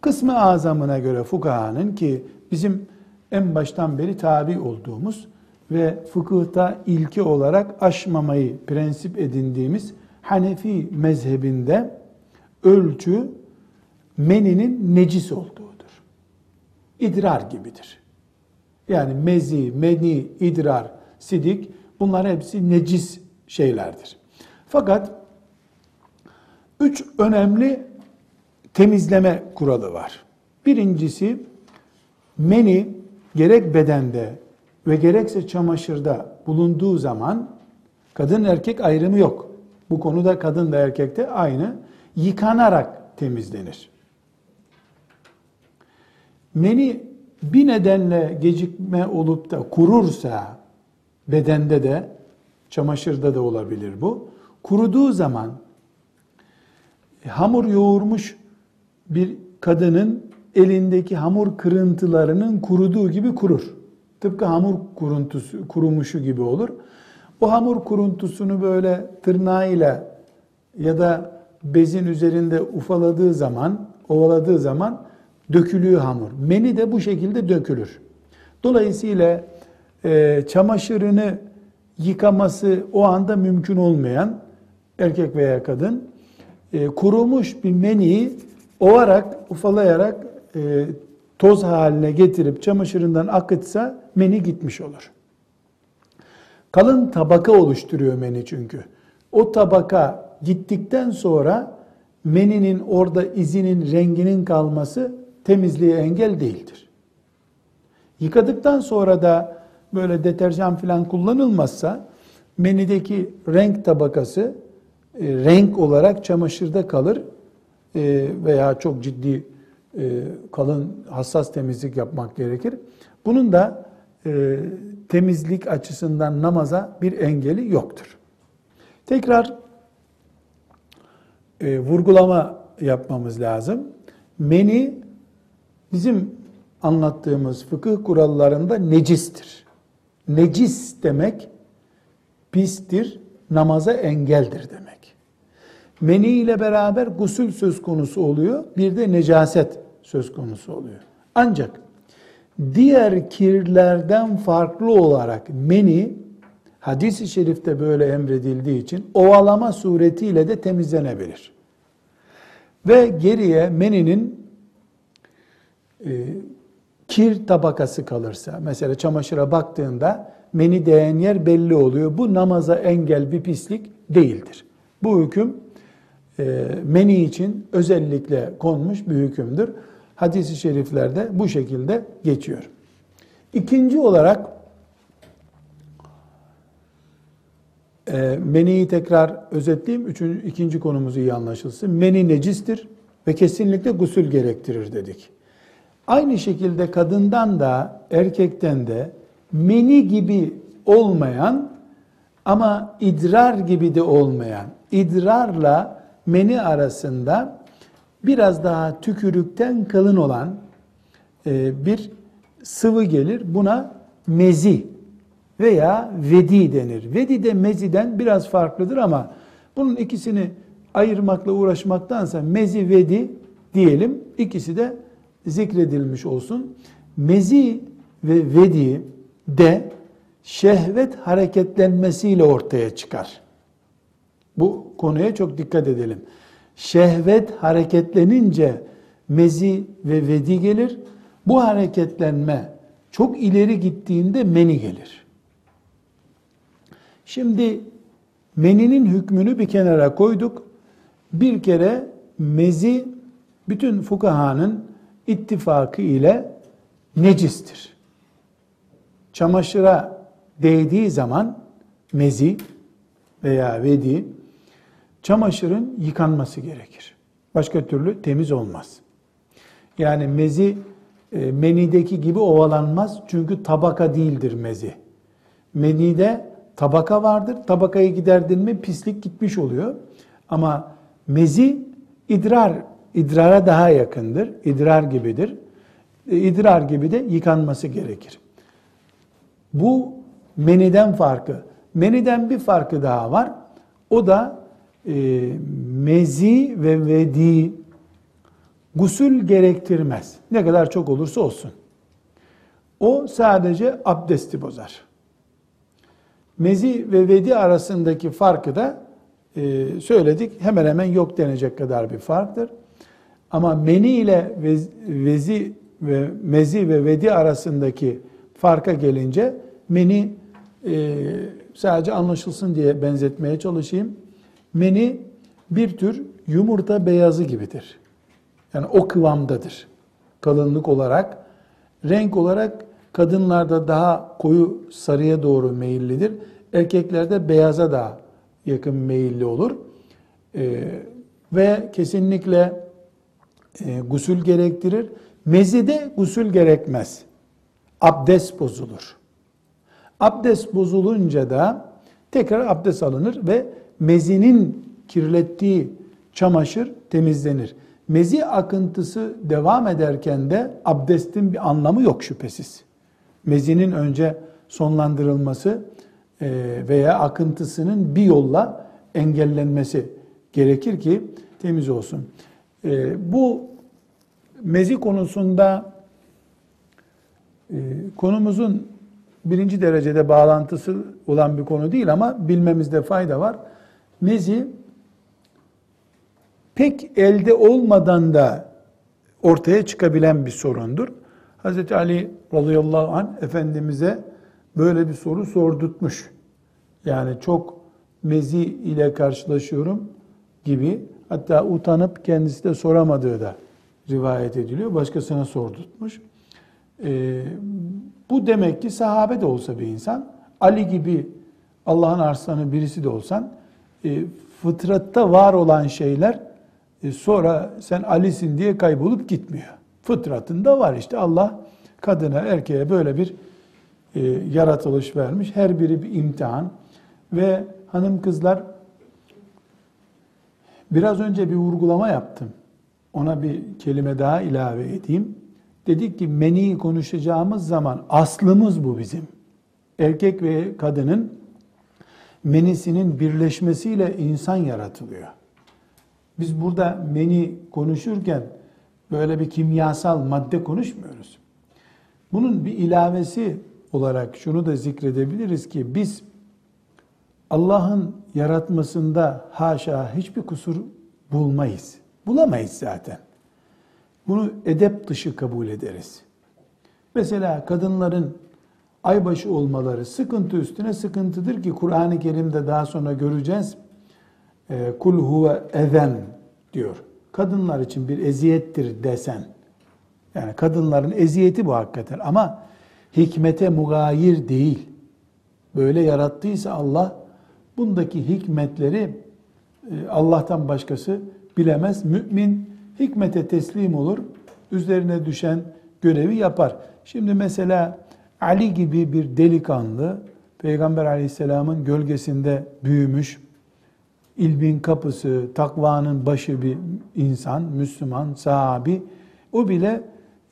Kısmı azamına göre fukahanın ki bizim en baştan beri tabi olduğumuz ve fıkıhta ilki olarak aşmamayı prensip edindiğimiz Hanefi mezhebinde ölçü meninin necis olduğudur. İdrar gibidir. Yani mezi, meni, idrar, sidik bunlar hepsi necis şeylerdir. Fakat üç önemli temizleme kuralı var. Birincisi meni gerek bedende ve gerekse çamaşırda bulunduğu zaman kadın erkek ayrımı yok. Bu konuda kadın da erkek de aynı. Yıkanarak temizlenir. Meni bir nedenle gecikme olup da kurursa bedende de çamaşırda da olabilir bu. Kuruduğu zaman hamur yoğurmuş bir kadının elindeki hamur kırıntılarının kuruduğu gibi kurur. Tıpkı hamur kuruntusu, kurumuşu gibi olur. O hamur kuruntusunu böyle tırnağıyla ya da bezin üzerinde ufaladığı zaman, ovaladığı zaman dökülüyor hamur. Meni de bu şekilde dökülür. Dolayısıyla e, çamaşırını yıkaması o anda mümkün olmayan erkek veya kadın e, kurumuş bir meniyi ovarak, ufalayarak e, toz haline getirip çamaşırından akıtsa meni gitmiş olur. Kalın tabaka oluşturuyor meni çünkü. O tabaka gittikten sonra meninin orada izinin, renginin kalması temizliğe engel değildir. Yıkadıktan sonra da böyle deterjan falan kullanılmazsa menideki renk tabakası e, renk olarak çamaşırda kalır e, veya çok ciddi e, kalın hassas temizlik yapmak gerekir. Bunun da e, temizlik açısından namaza bir engeli yoktur. Tekrar e, vurgulama yapmamız lazım. Meni bizim anlattığımız fıkıh kurallarında necistir. Necis demek pistir, namaza engeldir demek. Meni ile beraber gusül söz konusu oluyor, bir de necaset söz konusu oluyor. Ancak diğer kirlerden farklı olarak meni hadis-i şerifte böyle emredildiği için ovalama suretiyle de temizlenebilir. Ve geriye meninin e, kir tabakası kalırsa, mesela çamaşıra baktığında meni değen yer belli oluyor. Bu namaza engel bir pislik değildir. Bu hüküm e, meni için özellikle konmuş bir hükümdür. Hadis-i şeriflerde bu şekilde geçiyor. İkinci olarak e, meniyi tekrar özetleyeyim. Üçüncü, ikinci konumuz iyi anlaşılsın. Meni necistir ve kesinlikle gusül gerektirir dedik. Aynı şekilde kadından da erkekten de meni gibi olmayan ama idrar gibi de olmayan, idrarla meni arasında biraz daha tükürükten kalın olan e, bir sıvı gelir. Buna mezi veya vedi denir. Vedi de meziden biraz farklıdır ama bunun ikisini ayırmakla uğraşmaktansa mezi vedi diyelim. İkisi de zikredilmiş olsun. Mezi ve vedi de şehvet hareketlenmesiyle ortaya çıkar. Bu konuya çok dikkat edelim. Şehvet hareketlenince mezi ve vedi gelir. Bu hareketlenme çok ileri gittiğinde meni gelir. Şimdi meninin hükmünü bir kenara koyduk. Bir kere mezi bütün fukahanın ittifakı ile necistir. Çamaşıra değdiği zaman mezi veya vedi çamaşırın yıkanması gerekir. Başka türlü temiz olmaz. Yani mezi e, menideki gibi ovalanmaz çünkü tabaka değildir mezi. Menide tabaka vardır. Tabakayı giderdin mi pislik gitmiş oluyor. Ama mezi idrar, idrara daha yakındır. İdrar gibidir. E, idrar gibi de yıkanması gerekir. Bu meniden farkı. Meniden bir farkı daha var. O da e, mezi ve vedi gusül gerektirmez. Ne kadar çok olursa olsun. O sadece abdesti bozar. Mezi ve vedi arasındaki farkı da e, söyledik. Hemen hemen yok denecek kadar bir farktır. Ama meni ile vezi ve mezi ve vedi arasındaki farka gelince meni e, sadece anlaşılsın diye benzetmeye çalışayım. Meni bir tür yumurta beyazı gibidir. Yani o kıvamdadır. Kalınlık olarak, renk olarak kadınlarda daha koyu sarıya doğru meyillidir. Erkeklerde beyaza daha yakın meyilli olur. Ee, ve kesinlikle e, gusül gerektirir. Mezide gusül gerekmez. Abdest bozulur. Abdest bozulunca da tekrar abdest alınır ve mezinin kirlettiği çamaşır temizlenir. Mezi akıntısı devam ederken de abdestin bir anlamı yok şüphesiz. Mezinin önce sonlandırılması e, veya akıntısının bir yolla engellenmesi gerekir ki temiz olsun. E, bu mezi konusunda e, konumuzun birinci derecede bağlantısı olan bir konu değil ama bilmemizde fayda var. Mezi pek elde olmadan da ortaya çıkabilen bir sorundur. Hz. Ali radıyallahu anh Efendimiz'e böyle bir soru sordurtmuş. Yani çok mezi ile karşılaşıyorum gibi hatta utanıp kendisi de soramadığı da rivayet ediliyor. Başkasına sordurtmuş. Ee, bu demek ki sahabe de olsa bir insan, Ali gibi Allah'ın arslanı birisi de olsan, e, fıtratta var olan şeyler e, sonra sen Ali'sin diye kaybolup gitmiyor. Fıtratında var işte Allah kadına erkeğe böyle bir e, yaratılış vermiş. Her biri bir imtihan ve hanım kızlar biraz önce bir vurgulama yaptım. ona bir kelime daha ilave edeyim. Dedik ki meni konuşacağımız zaman aslımız bu bizim. Erkek ve kadının menisinin birleşmesiyle insan yaratılıyor. Biz burada meni konuşurken böyle bir kimyasal madde konuşmuyoruz. Bunun bir ilavesi olarak şunu da zikredebiliriz ki biz Allah'ın yaratmasında haşa hiçbir kusur bulmayız. Bulamayız zaten. Bunu edep dışı kabul ederiz. Mesela kadınların aybaşı olmaları sıkıntı üstüne sıkıntıdır ki Kur'an-ı Kerim'de daha sonra göreceğiz. Ee, Kul huve ezen diyor. Kadınlar için bir eziyettir desen. Yani kadınların eziyeti bu hakikaten ama hikmete mugayir değil. Böyle yarattıysa Allah bundaki hikmetleri e, Allah'tan başkası bilemez. Mümin hikmete teslim olur. Üzerine düşen görevi yapar. Şimdi mesela Ali gibi bir delikanlı Peygamber aleyhisselamın gölgesinde büyümüş, ilmin kapısı, takvanın başı bir insan, Müslüman, sahabi, o bile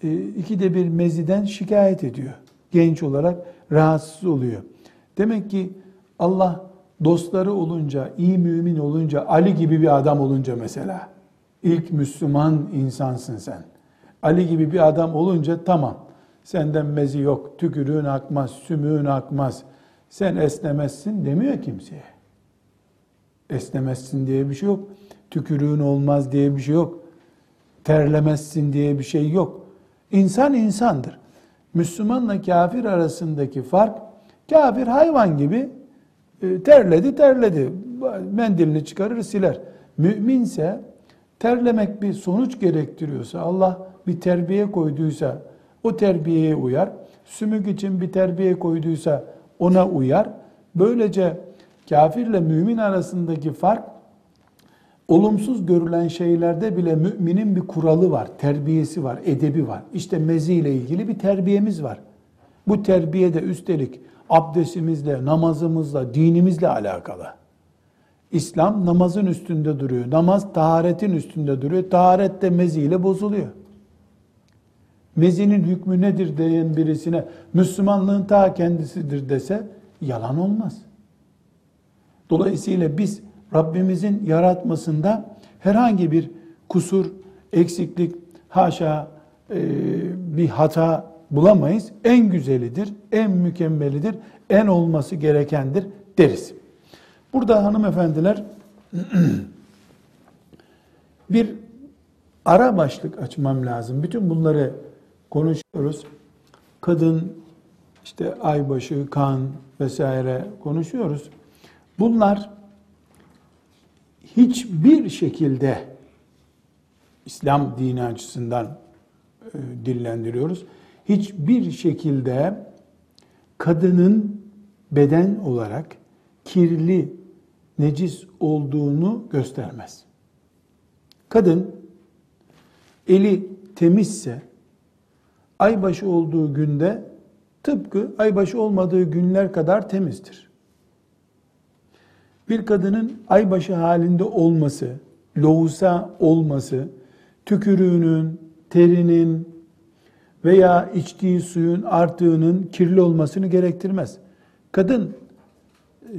e, ikide bir meziden şikayet ediyor. Genç olarak rahatsız oluyor. Demek ki Allah dostları olunca, iyi mümin olunca, Ali gibi bir adam olunca mesela, ilk Müslüman insansın sen. Ali gibi bir adam olunca tamam, senden mezi yok, tükürüğün akmaz, sümüğün akmaz, sen esnemezsin demiyor kimseye. Esnemezsin diye bir şey yok. Tükürüğün olmaz diye bir şey yok. Terlemezsin diye bir şey yok. İnsan insandır. Müslümanla kafir arasındaki fark, kafir hayvan gibi terledi terledi. Mendilini çıkarır siler. Müminse terlemek bir sonuç gerektiriyorsa, Allah bir terbiye koyduysa o terbiyeye uyar. Sümük için bir terbiye koyduysa ona uyar. Böylece kafirle mümin arasındaki fark olumsuz görülen şeylerde bile müminin bir kuralı var, terbiyesi var, edebi var. İşte mezi ile ilgili bir terbiyemiz var. Bu terbiye de üstelik abdestimizle, namazımızla, dinimizle alakalı. İslam namazın üstünde duruyor. Namaz taharetin üstünde duruyor. Taharet de meziyle bozuluyor. Mezinin hükmü nedir diyen birisine Müslümanlığın ta kendisidir dese yalan olmaz. Dolayısıyla biz Rabbimizin yaratmasında herhangi bir kusur, eksiklik, haşa e, bir hata bulamayız. En güzelidir, en mükemmelidir, en olması gerekendir deriz. Burada hanımefendiler bir ara başlık açmam lazım. Bütün bunları konuşuyoruz. Kadın, işte aybaşı, kan vesaire konuşuyoruz. Bunlar hiçbir şekilde İslam dini açısından e, dillendiriyoruz. Hiçbir şekilde kadının beden olarak kirli, necis olduğunu göstermez. Kadın eli temizse aybaşı olduğu günde tıpkı aybaşı olmadığı günler kadar temizdir bir kadının aybaşı halinde olması, lohusa olması, tükürüğünün, terinin veya içtiği suyun artığının kirli olmasını gerektirmez. Kadın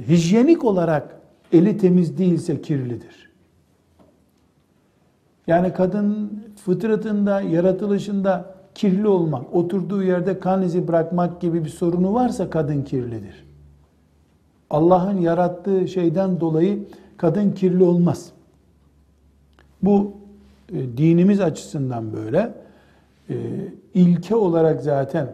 hijyenik olarak eli temiz değilse kirlidir. Yani kadın fıtratında, yaratılışında kirli olmak, oturduğu yerde kan izi bırakmak gibi bir sorunu varsa kadın kirlidir. Allah'ın yarattığı şeyden dolayı kadın kirli olmaz. Bu e, dinimiz açısından böyle. E, ilke olarak zaten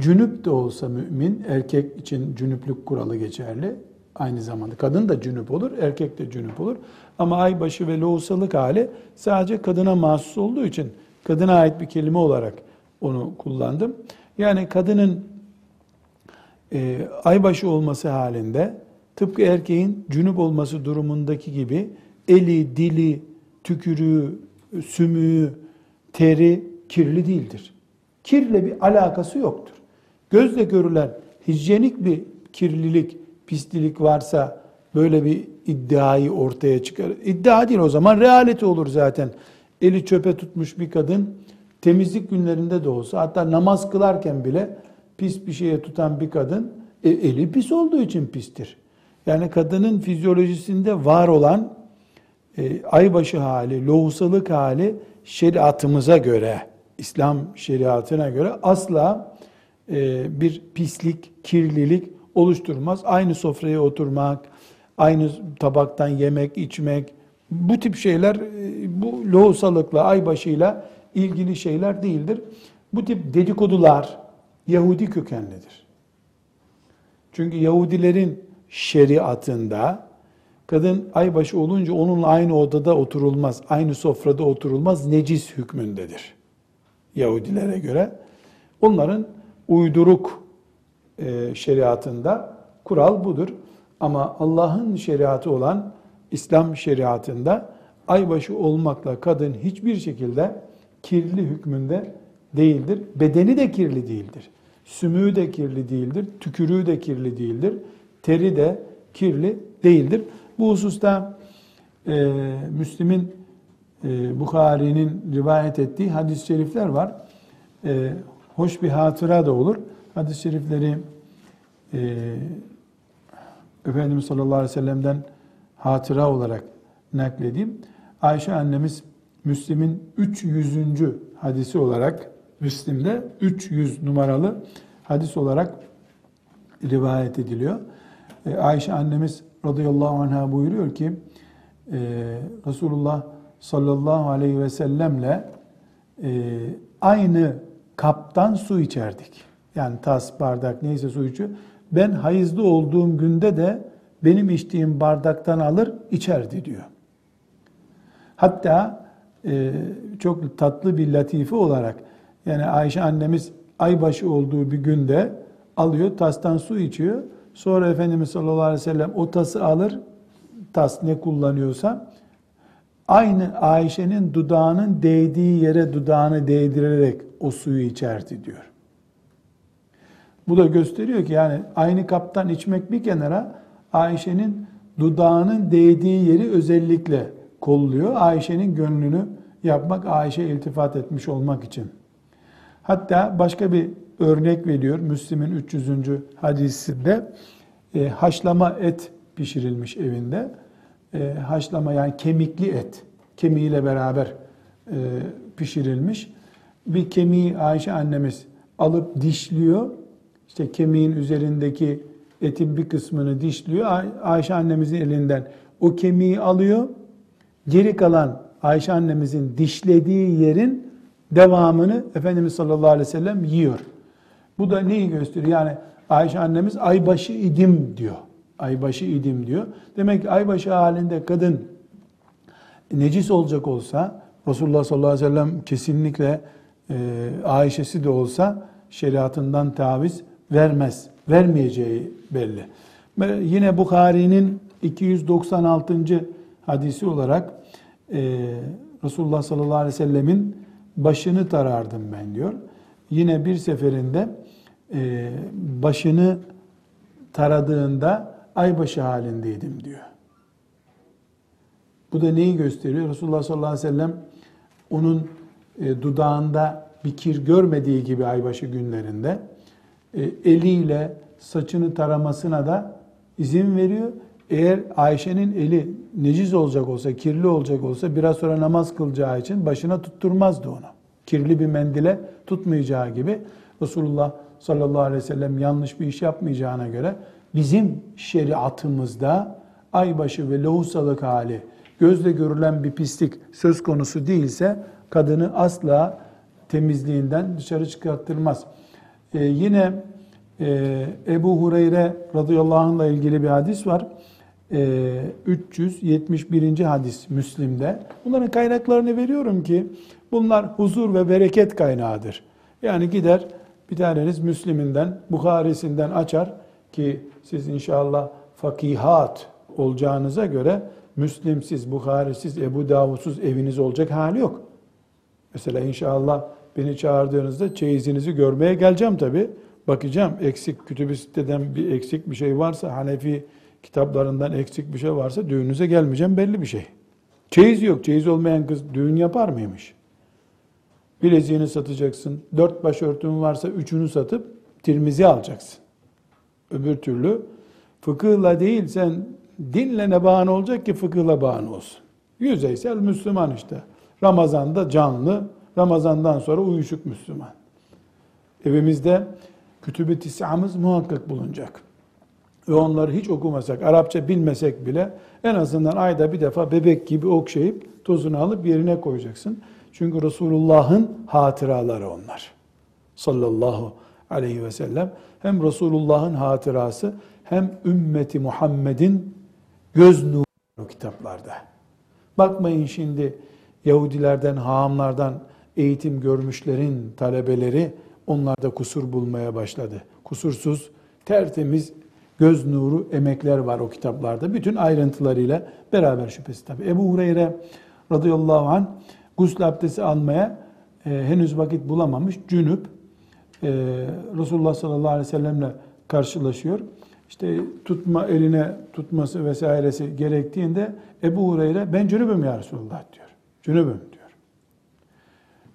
cünüp de olsa mümin, erkek için cünüplük kuralı geçerli. Aynı zamanda kadın da cünüp olur, erkek de cünüp olur. Ama aybaşı ve lohusalık hali sadece kadına mahsus olduğu için kadına ait bir kelime olarak onu kullandım. Yani kadının e, aybaşı olması halinde tıpkı erkeğin cünüp olması durumundaki gibi eli, dili, tükürüğü, sümüğü, teri kirli değildir. Kirle bir alakası yoktur. Gözle görülen hijyenik bir kirlilik, pislilik varsa böyle bir iddiayı ortaya çıkar. İddia değil o zaman realite olur zaten. eli çöpe tutmuş bir kadın temizlik günlerinde de olsa hatta namaz kılarken bile pis bir şeye tutan bir kadın e, eli pis olduğu için pistir. Yani kadının fizyolojisinde var olan e, aybaşı hali, lohusalık hali şeriatımıza göre, İslam şeriatına göre asla e, bir pislik, kirlilik oluşturmaz. Aynı sofraya oturmak, aynı tabaktan yemek, içmek, bu tip şeyler e, bu lohusalıkla, aybaşıyla ilgili şeyler değildir. Bu tip dedikodular Yahudi kökenlidir. Çünkü Yahudilerin şeriatında kadın aybaşı olunca onunla aynı odada oturulmaz, aynı sofrada oturulmaz, necis hükmündedir. Yahudilere göre. Onların uyduruk e, şeriatında kural budur. Ama Allah'ın şeriatı olan İslam şeriatında aybaşı olmakla kadın hiçbir şekilde kirli hükmünde değildir. Bedeni de kirli değildir. Sümüğü de kirli değildir. Tükürüğü de kirli değildir. Teri de kirli değildir. Bu hususta e, Müslim'in e, Bukhari'nin rivayet ettiği hadis-i şerifler var. E, hoş bir hatıra da olur. Hadis-i şerifleri e, Efendimiz sallallahu aleyhi ve sellem'den hatıra olarak nakledeyim. Ayşe annemiz Müslim'in 300. hadisi olarak Müslim'de 300 numaralı hadis olarak rivayet ediliyor. E, Ayşe annemiz radıyallahu anh'a buyuruyor ki e, Resulullah sallallahu aleyhi ve sellemle e, aynı kaptan su içerdik. Yani tas, bardak neyse su içiyor. Ben hayızlı olduğum günde de benim içtiğim bardaktan alır içerdi diyor. Hatta e, çok tatlı bir latife olarak yani Ayşe annemiz aybaşı olduğu bir günde alıyor tastan su içiyor. Sonra Efendimiz sallallahu aleyhi ve sellem o tası alır tas ne kullanıyorsa aynı Ayşe'nin dudağının değdiği yere dudağını değdirerek o suyu içerdi diyor. Bu da gösteriyor ki yani aynı kaptan içmek bir kenara Ayşe'nin dudağının değdiği yeri özellikle kolluyor. Ayşe'nin gönlünü yapmak, Ayşe iltifat etmiş olmak için. Hatta başka bir örnek veriyor. Müslim'in 300. hadisinde e, haşlama et pişirilmiş evinde. E, haşlama yani kemikli et, kemiğiyle beraber e, pişirilmiş. Bir kemiği Ayşe annemiz alıp dişliyor. İşte kemiğin üzerindeki etin bir kısmını dişliyor. Ay- Ayşe annemizin elinden o kemiği alıyor. Geri kalan Ayşe annemizin dişlediği yerin devamını Efendimiz sallallahu aleyhi ve sellem yiyor. Bu da neyi gösteriyor? Yani Ayşe annemiz aybaşı idim diyor. Aybaşı idim diyor. Demek ki aybaşı halinde kadın necis olacak olsa Resulullah sallallahu aleyhi ve sellem kesinlikle e, Ayşe'si de olsa şeriatından taviz vermez. Vermeyeceği belli. Yine Bukhari'nin 296. hadisi olarak e, Resulullah sallallahu aleyhi ve sellemin başını tarardım ben diyor. Yine bir seferinde e, başını taradığında aybaşı halindeydim diyor. Bu da neyi gösteriyor? Resulullah sallallahu aleyhi ve sellem onun e, dudağında bir kir görmediği gibi aybaşı günlerinde e, eliyle saçını taramasına da izin veriyor. Eğer Ayşe'nin eli neciz olacak olsa, kirli olacak olsa biraz sonra namaz kılacağı için başına tutturmazdı onu. Kirli bir mendile tutmayacağı gibi Resulullah sallallahu aleyhi ve sellem yanlış bir iş yapmayacağına göre bizim şeriatımızda aybaşı ve lohusalık hali gözle görülen bir pislik söz konusu değilse kadını asla temizliğinden dışarı çıkarttırmaz. Ee, yine e, Ebu Hureyre radıyallahu anh'la ilgili bir hadis var. Ee, 371. hadis Müslim'de. Bunların kaynaklarını veriyorum ki bunlar huzur ve bereket kaynağıdır. Yani gider bir taneniz Müslim'inden, Bukhari'sinden açar ki siz inşallah fakihat olacağınıza göre Müslimsiz, Bukhari'siz, Ebu Davud'suz eviniz olacak hali yok. Mesela inşallah beni çağırdığınızda çeyizinizi görmeye geleceğim tabi. Bakacağım eksik kütüb-i siteden bir eksik bir şey varsa, Hanefi kitaplarından eksik bir şey varsa düğününüze gelmeyeceğim belli bir şey. Çeyiz yok. Çeyiz olmayan kız düğün yapar mıymış? Bileziğini satacaksın. Dört başörtün varsa üçünü satıp tirmizi alacaksın. Öbür türlü fıkıhla değil sen dinle ne bahane olacak ki fıkıhla bahane olsun. Yüzeysel Müslüman işte. Ramazan'da canlı, Ramazan'dan sonra uyuşuk Müslüman. Evimizde kütüb-i tis'amız muhakkak bulunacak. Ve onları hiç okumasak, Arapça bilmesek bile en azından ayda bir defa bebek gibi okşayıp tozunu alıp yerine koyacaksın. Çünkü Resulullah'ın hatıraları onlar. Sallallahu aleyhi ve sellem. Hem Resulullah'ın hatırası hem ümmeti Muhammed'in göz nuru kitaplarda. Bakmayın şimdi Yahudilerden, haamlardan eğitim görmüşlerin talebeleri onlarda kusur bulmaya başladı. Kusursuz, tertemiz göz nuru emekler var o kitaplarda. Bütün ayrıntılarıyla beraber şüphesiz tabi. Ebu Hureyre radıyallahu anh gusül abdesti almaya e, henüz vakit bulamamış. Cünüp e, Resulullah sallallahu aleyhi ve sellemle karşılaşıyor. İşte tutma eline tutması vesairesi gerektiğinde Ebu Hureyre ben cünübüm ya Resulullah diyor. Cünübüm diyor.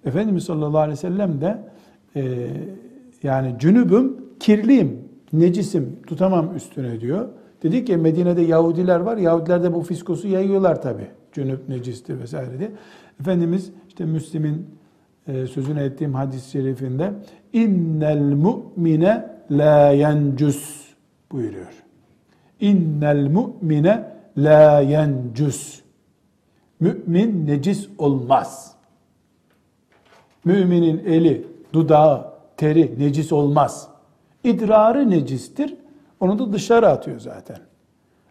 Efendimiz sallallahu aleyhi ve sellem de e, yani cünübüm kirliyim, necisim, tutamam üstüne diyor. Dedi ki Medine'de Yahudiler var. Yahudiler de bu fiskosu yayıyorlar tabi. Cünüp necistir vesaire diye. Efendimiz işte Müslim'in sözünü ettiğim hadis-i şerifinde innel mu'mine la yencus buyuruyor. İnnel mu'mine la yencus. Mümin necis olmaz. Müminin eli, dudağı, teri necis olmaz. İdrarı necistir. Onu da dışarı atıyor zaten.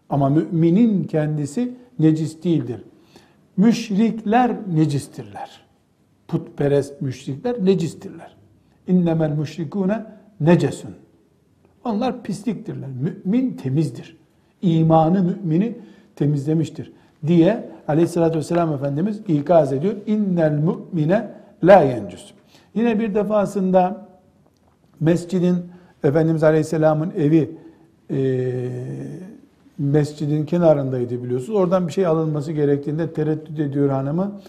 Ama müminin kendisi necis değildir. Müşrikler necistirler. Putperest müşrikler necistirler. İnnemel müşrikune necesun. Onlar pisliktirler. Mümin temizdir. İmanı mümini temizlemiştir diye aleyhissalatü vesselam Efendimiz ikaz ediyor. İnnel mu'mine la yencüs. Yine bir defasında mescidin Efendimiz Aleyhisselam'ın evi e, mescidin kenarındaydı biliyorsunuz. Oradan bir şey alınması gerektiğinde tereddüt ediyor hanımı.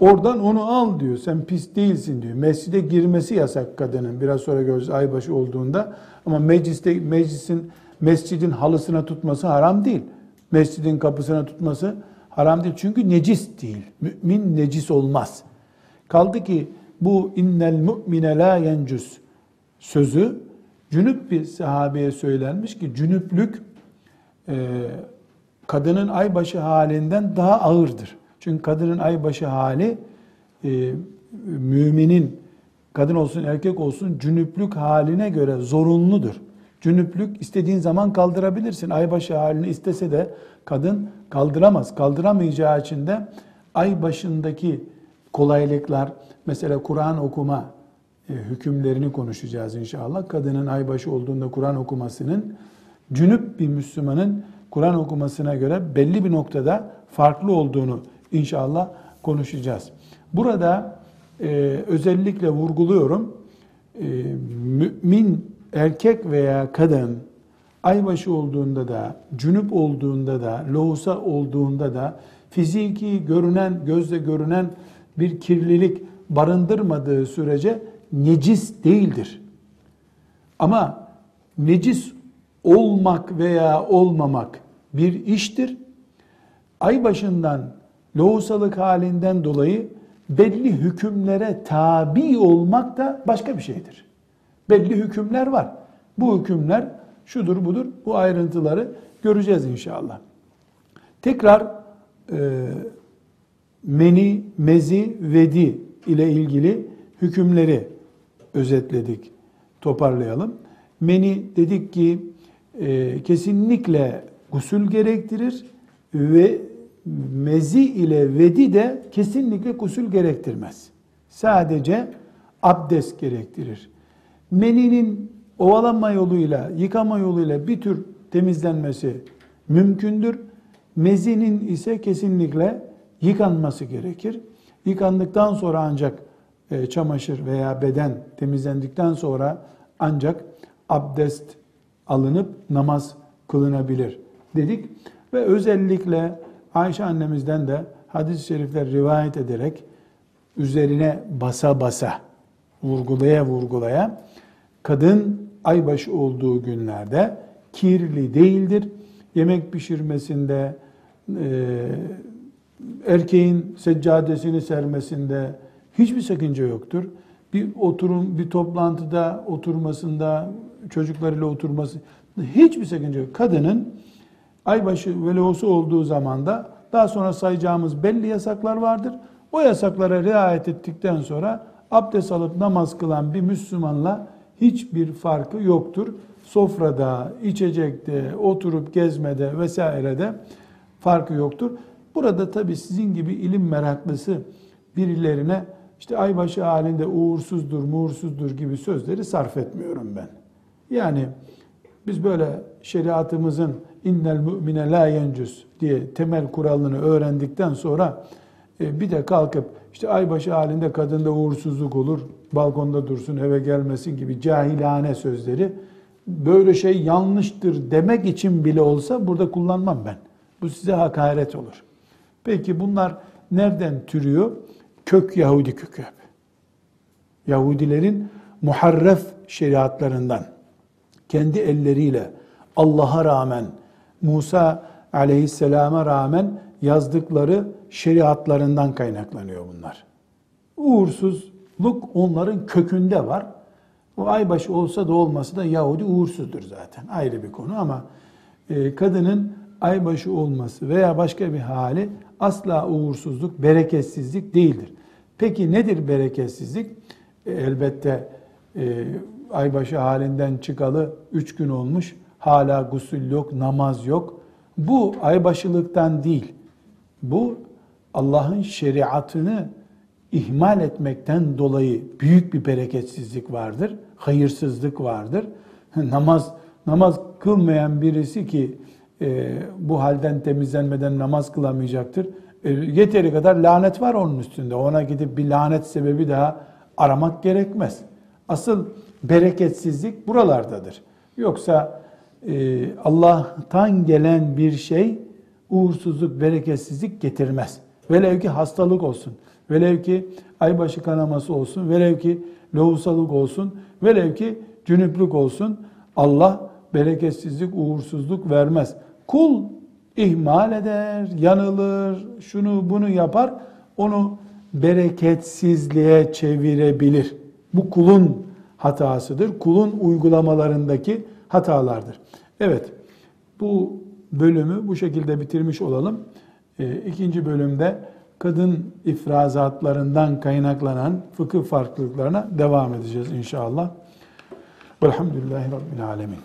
Oradan onu al diyor. Sen pis değilsin diyor. Mescide girmesi yasak kadının. Biraz sonra göreceğiz aybaşı olduğunda. Ama mecliste meclisin mescidin halısına tutması haram değil. Mescidin kapısına tutması haram değil. Çünkü necis değil. Mümin necis olmaz. Kaldı ki bu innel mu'mine la yencus sözü cünüp bir sahabeye söylenmiş ki cünüplük e, kadının aybaşı halinden daha ağırdır. Çünkü kadının aybaşı hali e, müminin kadın olsun erkek olsun cünüplük haline göre zorunludur. Cünüplük istediğin zaman kaldırabilirsin. Aybaşı halini istese de kadın kaldıramaz. Kaldıramayacağı için de ay başındaki kolaylıklar, mesela Kur'an okuma e, hükümlerini konuşacağız inşallah. Kadının aybaşı olduğunda Kur'an okumasının cünüp bir Müslümanın Kur'an okumasına göre belli bir noktada farklı olduğunu inşallah konuşacağız. Burada e, özellikle vurguluyorum. E, mümin erkek veya kadın aybaşı olduğunda da, cünüp olduğunda da, lohusa olduğunda da fiziki görünen, gözle görünen bir kirlilik barındırmadığı sürece necis değildir. Ama necis olmak veya olmamak bir iştir. Ay başından lohusalık halinden dolayı belli hükümlere tabi olmak da başka bir şeydir. Belli hükümler var. Bu hükümler şudur budur bu ayrıntıları göreceğiz inşallah. Tekrar e, meni, mezi, vedi ile ilgili hükümleri özetledik, toparlayalım. Meni dedik ki e, kesinlikle gusül gerektirir ve mezi ile vedi de kesinlikle gusül gerektirmez. Sadece abdest gerektirir. Meninin ovalanma yoluyla, yıkama yoluyla bir tür temizlenmesi mümkündür. Mezinin ise kesinlikle yıkanması gerekir. Yıkandıktan sonra ancak e, çamaşır veya beden temizlendikten sonra ancak abdest alınıp namaz kılınabilir dedik. Ve özellikle Ayşe annemizden de hadis-i şerifler rivayet ederek üzerine basa basa, vurgulaya vurgulaya kadın aybaşı olduğu günlerde kirli değildir. Yemek pişirmesinde, e, erkeğin seccadesini sermesinde hiçbir sakınca yoktur. Bir oturum, bir toplantıda oturmasında, çocuklarıyla oturması hiçbir sakınca yok. Kadının aybaşı velosu olduğu zaman da daha sonra sayacağımız belli yasaklar vardır. O yasaklara riayet ettikten sonra abdest alıp namaz kılan bir Müslümanla hiçbir farkı yoktur. Sofrada, içecekte, oturup gezmede vesairede farkı yoktur. Burada tabi sizin gibi ilim meraklısı birilerine işte aybaşı halinde uğursuzdur, muğursuzdur gibi sözleri sarf etmiyorum ben. Yani biz böyle şeriatımızın innel mu'mine la yencüs diye temel kuralını öğrendikten sonra e, bir de kalkıp işte aybaşı halinde kadında uğursuzluk olur, balkonda dursun, eve gelmesin gibi cahilane sözleri böyle şey yanlıştır demek için bile olsa burada kullanmam ben. Bu size hakaret olur. Peki bunlar nereden türüyor? Kök Yahudi kökü. Yahudilerin muharref şeriatlarından kendi elleriyle Allah'a rağmen Musa aleyhisselama rağmen yazdıkları şeriatlarından kaynaklanıyor bunlar. Uğursuzluk onların kökünde var. O aybaşı olsa da olmasa da Yahudi uğursuzdur zaten. Ayrı bir konu ama e, kadının aybaşı olması veya başka bir hali asla uğursuzluk, bereketsizlik değildir. Peki nedir bereketsizlik? E, elbette e, aybaşı halinden çıkalı üç gün olmuş, hala gusül yok, namaz yok. Bu aybaşılıktan değil. Bu Allah'ın şeriatını ihmal etmekten dolayı büyük bir bereketsizlik vardır, hayırsızlık vardır. namaz namaz kılmayan birisi ki e, bu halden temizlenmeden namaz kılamayacaktır. E, yeteri kadar lanet var onun üstünde. Ona gidip bir lanet sebebi daha aramak gerekmez. Asıl bereketsizlik buralardadır. Yoksa e, Allah'tan gelen bir şey uğursuzluk, bereketsizlik getirmez. Velev ki hastalık olsun, velev ki aybaşı kanaması olsun, velev ki lohusalık olsun, velev ki cünüplük olsun. Allah bereketsizlik, uğursuzluk vermez. Kul ihmal eder, yanılır, şunu bunu yapar, onu bereketsizliğe çevirebilir. Bu kulun hatasıdır. Kulun uygulamalarındaki hatalardır. Evet, bu bölümü bu şekilde bitirmiş olalım. E, ikinci bölümde kadın ifrazatlarından kaynaklanan fıkıh farklılıklarına devam edeceğiz inşallah. Velhamdülillahi Rabbil Alemin.